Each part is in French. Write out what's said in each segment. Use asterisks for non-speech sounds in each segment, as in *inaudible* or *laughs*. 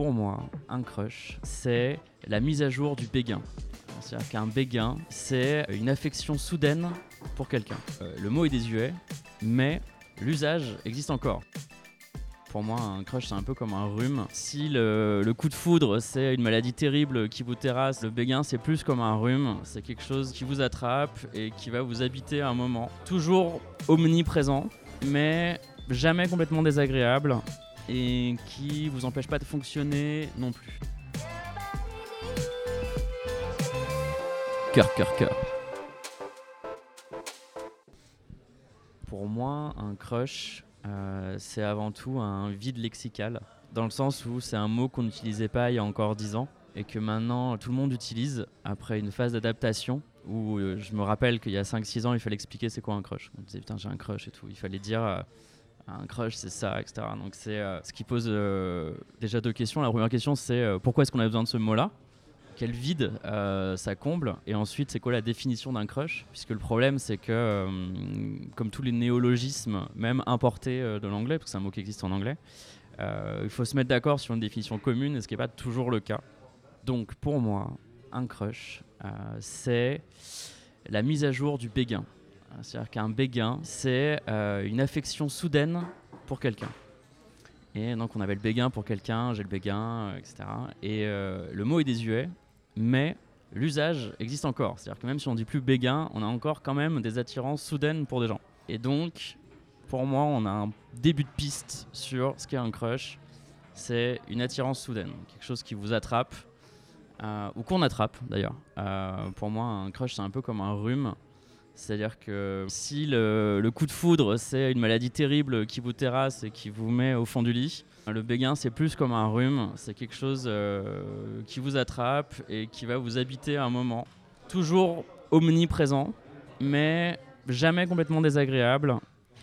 pour moi, un crush, c'est la mise à jour du béguin. C'est-à-dire qu'un béguin, c'est une affection soudaine pour quelqu'un. Euh, le mot est désuet, mais l'usage existe encore. Pour moi, un crush, c'est un peu comme un rhume. Si le, le coup de foudre, c'est une maladie terrible qui vous terrasse, le béguin, c'est plus comme un rhume. C'est quelque chose qui vous attrape et qui va vous habiter un moment. Toujours omniprésent, mais jamais complètement désagréable et qui vous empêche pas de fonctionner non plus. Cœur, cœur, cœur. Pour moi, un crush, euh, c'est avant tout un vide lexical, dans le sens où c'est un mot qu'on n'utilisait pas il y a encore 10 ans et que maintenant tout le monde utilise après une phase d'adaptation où euh, je me rappelle qu'il y a 5-6 ans il fallait expliquer c'est quoi un crush. On disait putain j'ai un crush et tout. Il fallait dire euh, un crush c'est ça, etc. Donc c'est euh, ce qui pose euh, déjà deux questions. La première question c'est euh, pourquoi est-ce qu'on a besoin de ce mot-là? Quel vide ça comble? Et ensuite c'est quoi la définition d'un crush? Puisque le problème c'est que comme tous les néologismes même importés de l'anglais parce que c'est un mot qui existe en anglais il faut se mettre d'accord sur une définition commune et ce qui n'est pas toujours le cas. Donc pour moi un crush c'est la mise à jour du béguin c'est-à-dire qu'un béguin c'est euh, une affection soudaine pour quelqu'un et donc on avait le béguin pour quelqu'un, j'ai le béguin, euh, etc. Et euh, le mot est désuet, mais l'usage existe encore. C'est-à-dire que même si on dit plus béguin, on a encore quand même des attirances soudaines pour des gens. Et donc, pour moi, on a un début de piste sur ce qu'est un crush. C'est une attirance soudaine, quelque chose qui vous attrape, euh, ou qu'on attrape d'ailleurs. Euh, pour moi, un crush, c'est un peu comme un rhume. C'est-à-dire que si le, coup de foudre, c'est une maladie terrible qui vous terrasse et qui vous met au fond du lit, le béguin, c'est plus comme un rhume. C'est quelque chose euh, qui vous attrape et qui va vous habiter un moment. Toujours omniprésent, mais jamais complètement désagréable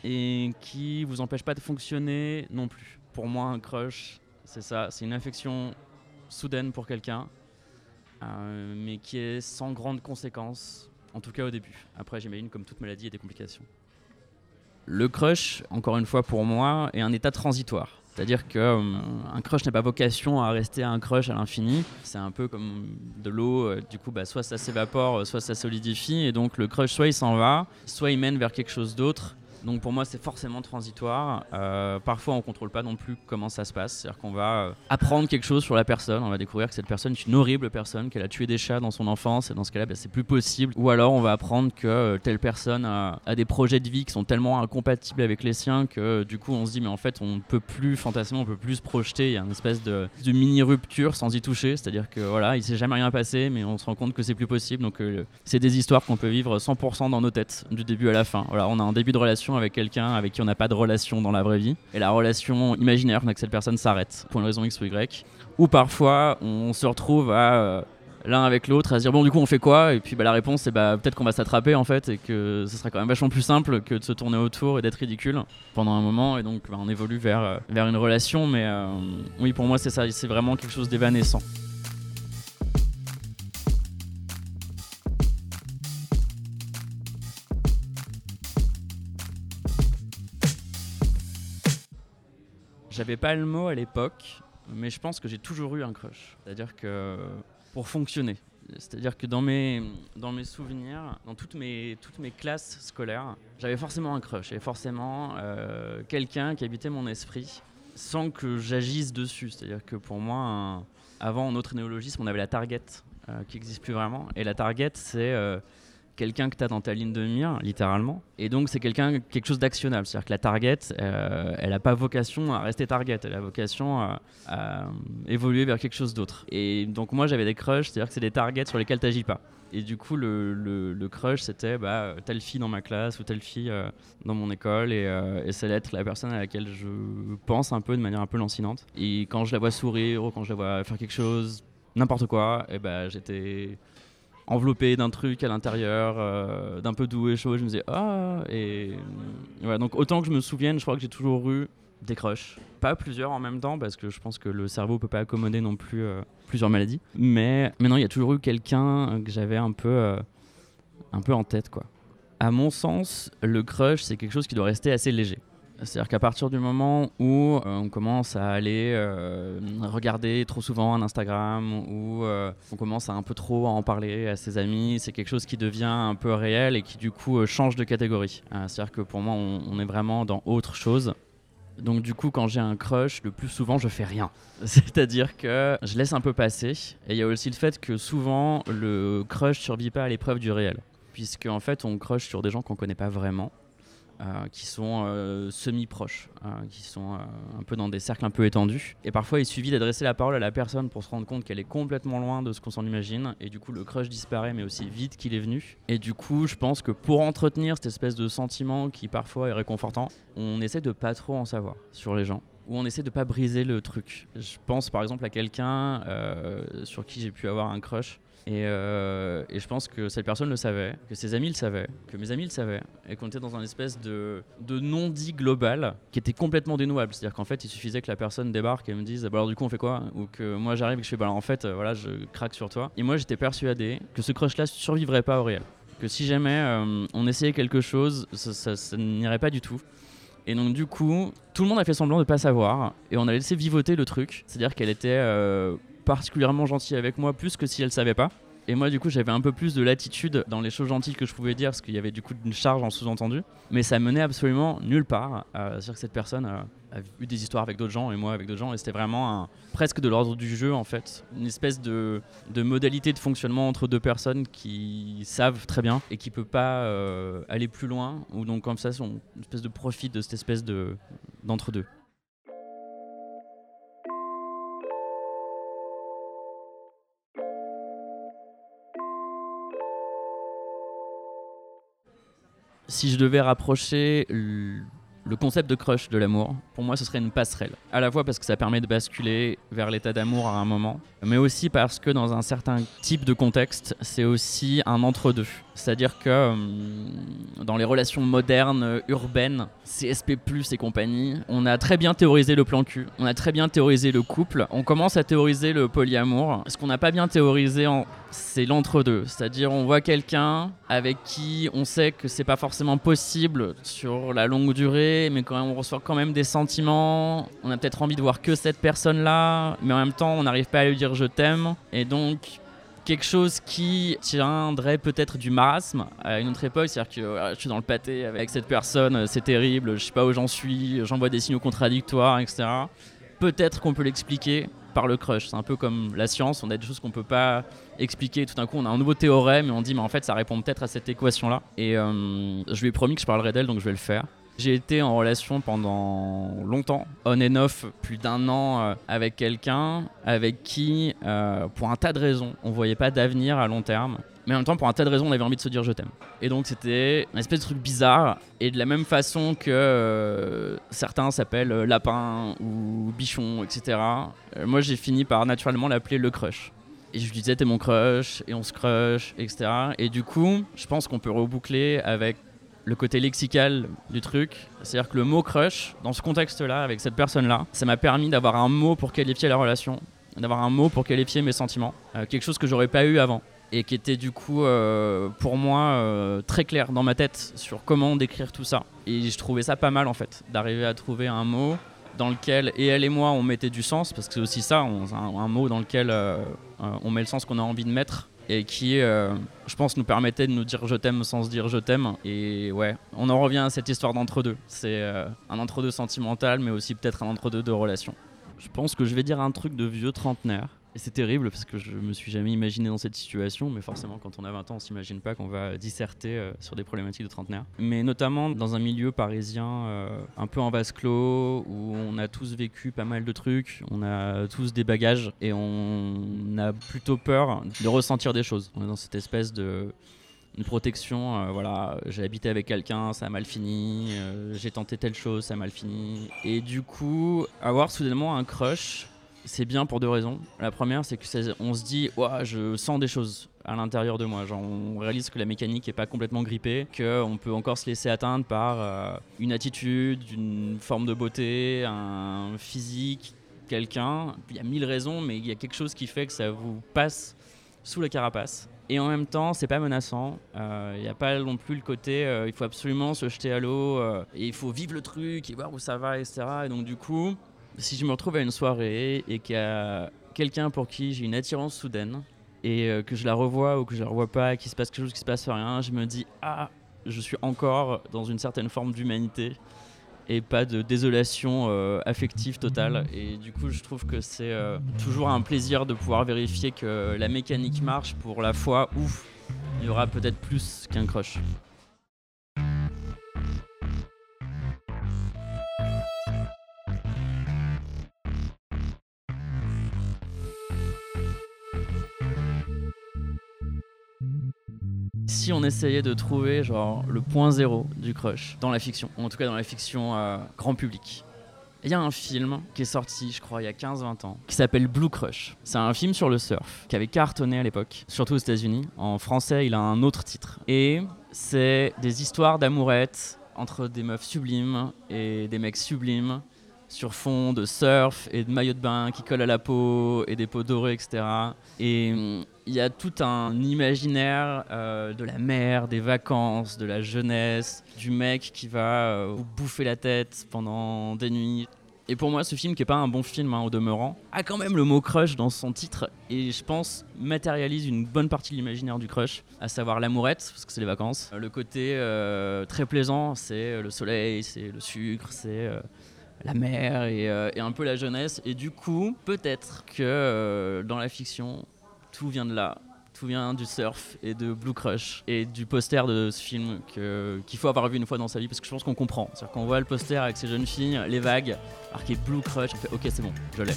et qui vous empêche pas de fonctionner non plus. Pour moi, un crush, c'est ça. C'est une affection soudaine pour quelqu'un, euh, mais qui est sans grande conséquence en tout cas au début. Après, j'imagine comme toute maladie, il y a des complications. Le crush, encore une fois pour moi, est un état transitoire. C'est-à-dire qu'un crush n'a pas vocation à rester un crush à l'infini. C'est un peu comme de l'eau, euh, du coup, bah, soit ça s'évapore, euh, soit ça solidifie. Et donc le crush, soit il s'en va, soit il mène vers quelque chose d'autre. Donc pour moi, c'est forcément transitoire. Euh, parfois, on contrôle pas non plus comment ça se passe. C'est-à-dire qu'on va euh, apprendre quelque chose sur la personne. On va découvrir que cette personne est une horrible personne, qu'elle a tué des chats dans son enfance. Et dans ce cas-là, bah, c'est plus possible. Ou alors, on va apprendre que euh, telle personne a, des projets de vie qui sont tellement incompatibles avec les siens que du coup, on se dit, mais en fait, on ne peut plus fantasmer, on peut plus se projeter. Il y a une espèce de, mini rupture sans y toucher. C'est-à-dire que voilà, il s'est jamais rien passé, mais on se rend compte que c'est plus possible. Donc, c'est des histoires qu'on peut vivre 100% dans nos têtes, du début à la fin. Voilà, on a un début de relation avec quelqu'un avec qui on n'a pas de relation dans la vraie vie. Et la relation imaginaire avec cette personne s'arrête pour une raison X ou Y. Ou parfois, on se retrouve à euh, l'un avec l'autre à se dire bon du coup on fait quoi? Et puis bah, la réponse c'est bah peut-être qu'on va s'attraper en fait et que ce sera quand même vachement plus simple que de se tourner autour et d'être ridicule pendant un moment. Et donc bah, on évolue vers, euh, vers une relation. Mais euh, oui pour moi c'est ça. C'est vraiment quelque chose d'évanescent J'avais pas le mot à l'époque, mais je pense que j'ai toujours eu un crush. C'est-à-dire que pour fonctionner. C'est-à-dire que dans mes, dans mes souvenirs, dans toutes mes, toutes mes classes scolaires, j'avais forcément un crush. J'avais forcément euh, quelqu'un qui habitait mon esprit sans que j'agisse dessus. C'est-à-dire que pour moi, avant, en autre néologisme, on avait la target euh, qui n'existe plus vraiment. Et la target, c'est euh, quelqu'un que tu as dans ta ligne de mire, littéralement. Et donc, c'est quelqu'un, quelque chose d'actionnable. C'est-à-dire que la target, euh, elle n'a pas vocation à rester target. Elle a vocation à, à évoluer vers quelque chose d'autre. Et donc, moi, j'avais des crushs, c'est-à-dire que c'est des targets sur lesquels tu n'agis pas. Et du coup, le, crush, c'était bah, telle fille dans ma classe ou telle fille euh, dans mon école. Et, euh, c'est l'être la personne à laquelle je pense un peu de manière un peu lancinante. Et quand je la vois sourire ou quand je la vois faire quelque chose, n'importe quoi, et ben j'étais enveloppé d'un truc à l'intérieur, euh, d'un peu doux et chaud. Je me disais, ah, et voilà. Donc, autant que je me souvienne, je crois que j'ai toujours eu des crushs. Pas plusieurs en même temps, parce que je pense que le cerveau peut pas accommoder non plus euh, plusieurs maladies. Mais maintenant, il y a toujours eu quelqu'un que j'avais un peu, euh, un peu en tête, quoi. À mon sens, le crush, c'est quelque chose qui doit rester assez léger. C'est-à-dire qu'à partir du moment où euh, on commence à aller euh, regarder trop souvent un Instagram, ou euh, on commence à un peu trop en parler à ses amis, c'est quelque chose qui devient un peu réel et qui du coup change de catégorie. C'est-à-dire que pour moi, on, on, est vraiment dans autre chose. Donc du coup, quand j'ai un crush, le plus souvent, je fais rien. *laughs* C'est-à-dire que je laisse un peu passer. Et il y a aussi le fait que souvent, le crush survit pas à l'épreuve du réel. Puisque en fait, on crush sur des gens qu'on connaît pas vraiment. Euh, qui sont euh, semi-proches, euh, qui sont un peu dans des cercles un peu étendus. Et parfois, il suffit d'adresser la parole à la personne pour se rendre compte qu'elle est complètement loin de ce qu'on s'en imagine. Et du coup, le crush disparaît, mais aussi vite qu'il est venu. Et du coup, je pense que pour entretenir cette espèce de sentiment qui parfois est réconfortant, on essaie de pas trop en savoir sur les gens où on essaie de pas briser le truc. Je pense par exemple à quelqu'un sur qui j'ai pu avoir un crush euh, et, je pense que cette personne le savait, que ses amis le savaient, que mes amis le savaient, et qu'on était dans un espèce de, non-dit global qui était complètement dénouable. C'est-à-dire qu'en fait, il suffisait que la personne débarque et me dise bah alors du coup on fait quoi? Ou que moi j'arrive et que je fais bah alors en fait, euh, voilà, je craque sur toi. Et moi j'étais persuadé que ce crush-là survivrait pas au réel. Que si jamais euh, on essayait quelque chose, ça, ça, n'irait pas du tout. Et donc du coup, tout le monde a fait semblant de pas savoir et on a laissé vivoter le truc. C'est-à-dire qu'elle était particulièrement gentille avec moi, plus que si elle savait pas. Et moi, du coup, j'avais un peu plus de latitude dans les choses gentilles que je pouvais dire, parce qu'il y avait du coup une charge en sous-entendu. Mais ça menait absolument nulle part. Euh, C'est-à-dire que cette personne a eu des histoires avec d'autres gens, et moi avec d'autres gens, et c'était vraiment presque de l'ordre du jeu, en fait. Une espèce de, modalité de fonctionnement entre deux personnes qui savent très bien et qui ne peuvent pas euh, aller plus loin, ou donc comme ça, une espèce de profit de cette espèce d'entre-deux. Si je devais rapprocher le concept de crush de l'amour, pour moi, ce serait une passerelle. À la fois parce que ça permet de basculer vers l'état d'amour à un moment, mais aussi parce que dans un certain type de contexte, c'est aussi un entre-deux. C'est-à-dire que euh, dans les relations modernes, urbaines, CSP, et compagnie, on a très bien théorisé le plan cul, on a très bien théorisé le couple, on commence à théoriser le polyamour. Ce qu'on n'a pas bien théorisé, c'est l'entre-deux. C'est-à-dire, on voit quelqu'un avec qui on sait que c'est pas forcément possible sur la longue durée, mais quand même, on reçoit quand même des sentiments. On a peut-être envie de voir que cette personne-là, mais en même temps, on n'arrive pas à lui dire je t'aime. Et donc, quelque chose qui tiendrait peut-être du marasme à une autre époque, c'est-à-dire que je suis dans le pâté avec cette personne, c'est terrible, je sais pas où j'en suis, j'envoie des signaux contradictoires, etc. Peut-être qu'on peut, l'expliquer par le crush. C'est un peu comme la science, on a des choses qu'on peut pas expliquer. Tout d'un coup, on a un nouveau théorème et on dit, mais en fait, ça répond peut-être à cette équation-là. Et euh, je lui ai promis que je parlerai d'elle, donc je vais le faire. J'ai été en relation pendant longtemps, on and off, plus d'un an euh, avec quelqu'un avec qui, euh, pour un tas de raisons, on voyait pas d'avenir à long terme. Mais en même temps, pour un tas de raisons, on avait envie de se dire je t'aime. Et donc c'était une espèce de truc bizarre. Et de la même façon que euh, certains s'appellent lapin ou bichon, etc. moi, j'ai fini par naturellement l'appeler le crush. Et je lui disais, t'es mon crush, et on se crush, etc. Et du coup, je pense qu'on peut reboucler avec le côté lexical du truc. C'est-à-dire que le mot crush, dans ce contexte-là, avec cette personne-là, ça m'a permis d'avoir un mot pour qualifier la relation, d'avoir un mot pour qualifier mes sentiments. Euh, quelque chose que j'aurais pas eu avant. Et qui était du coup, euh, pour moi, euh, très clair dans ma tête sur comment décrire tout ça. Et je trouvais ça pas mal en fait, d'arriver à trouver un mot dans lequel, et elle et moi, on mettait du sens, parce que c'est aussi ça, un, mot dans lequel on met le sens qu'on a envie de mettre et qui, euh, je pense, nous permettait de nous dire je t'aime sans se dire je t'aime. Et ouais, on en revient à cette histoire d'entre-deux. C'est euh, un entre-deux sentimental, mais aussi peut-être un entre-deux de relation. Je pense que je vais dire un truc de vieux trentenaire. Et c'est terrible parce que je me suis jamais imaginé dans cette situation, mais forcément, quand on a 20 ans, on s'imagine pas qu'on va disserter euh, sur des problématiques de trentenaire. Mais notamment dans un milieu parisien euh, un peu en vase clos, où on a tous vécu pas mal de trucs, on a tous des bagages et on a plutôt peur de ressentir des choses. On est dans cette espèce de protection. Euh, voilà, j'ai habité avec quelqu'un, ça a mal fini. j'ai tenté telle chose, ça a mal fini. Et du coup, avoir soudainement un crush c'est bien pour deux raisons. La première, c'est que on se dit, ouais, je sens des choses à l'intérieur de moi. Genre, on réalise que la mécanique n'est pas complètement grippée, qu'on peut encore se laisser atteindre par euh, une attitude, une forme de beauté, un physique, quelqu'un. Il y a mille raisons, mais il y a quelque chose qui fait que ça vous passe sous la carapace. Et en même temps, c'est pas menaçant. Il n'y a pas non plus le côté il faut absolument se jeter à l'eau et il faut vivre le truc et voir où ça va, etc. Et donc, du coup, si je me retrouve à une soirée et qu'il y a quelqu'un pour qui j'ai une attirance soudaine et que je la revois ou que je la revois pas, qu'il se passe quelque chose, qu'il se passe rien, je me dis ah, je suis encore dans une certaine forme d'humanité et pas de désolation euh, affective totale. Et du coup, je trouve que c'est euh, toujours un plaisir de pouvoir vérifier que la mécanique marche pour la fois où il y aura peut-être plus qu'un crush. Si on essayait de trouver genre le point zéro du crush dans la fiction, en tout cas dans la fiction euh, grand public. Il y a un film qui est sorti, je crois, il y a 15-20 ans, qui s'appelle Blue Crush. C'est un film sur le surf, qui avait cartonné à l'époque, surtout aux États-Unis. En français, il a un autre titre. Et c'est des histoires d'amourettes entre des meufs sublimes et des mecs sublimes sur fond de surf et de maillots de bain qui collent à la peau et des peaux dorées, etc. Et hum, il y a tout un imaginaire euh, de la mer, des vacances, de la jeunesse, du mec qui va euh, vous bouffer la tête pendant des nuits. Et pour moi, ce film, qui est pas un bon film hein, au demeurant, a quand même le mot crush dans son titre et je pense matérialise une bonne partie de l'imaginaire du crush, à savoir l'amourette, parce que c'est les vacances. Le côté euh, très plaisant, c'est le soleil, c'est le sucre, c'est la mer euh, et, un peu la jeunesse. Et du coup, peut-être que euh, dans la fiction, tout vient de là. Tout vient du surf et de Blue Crush et du poster de ce film qu'il faut avoir vu une fois dans sa vie parce que je pense qu'on comprend. C'est-à-dire qu'on voit le poster avec ces jeunes filles, les vagues, marqué Blue Crush, on fait ok c'est bon, je l'ai.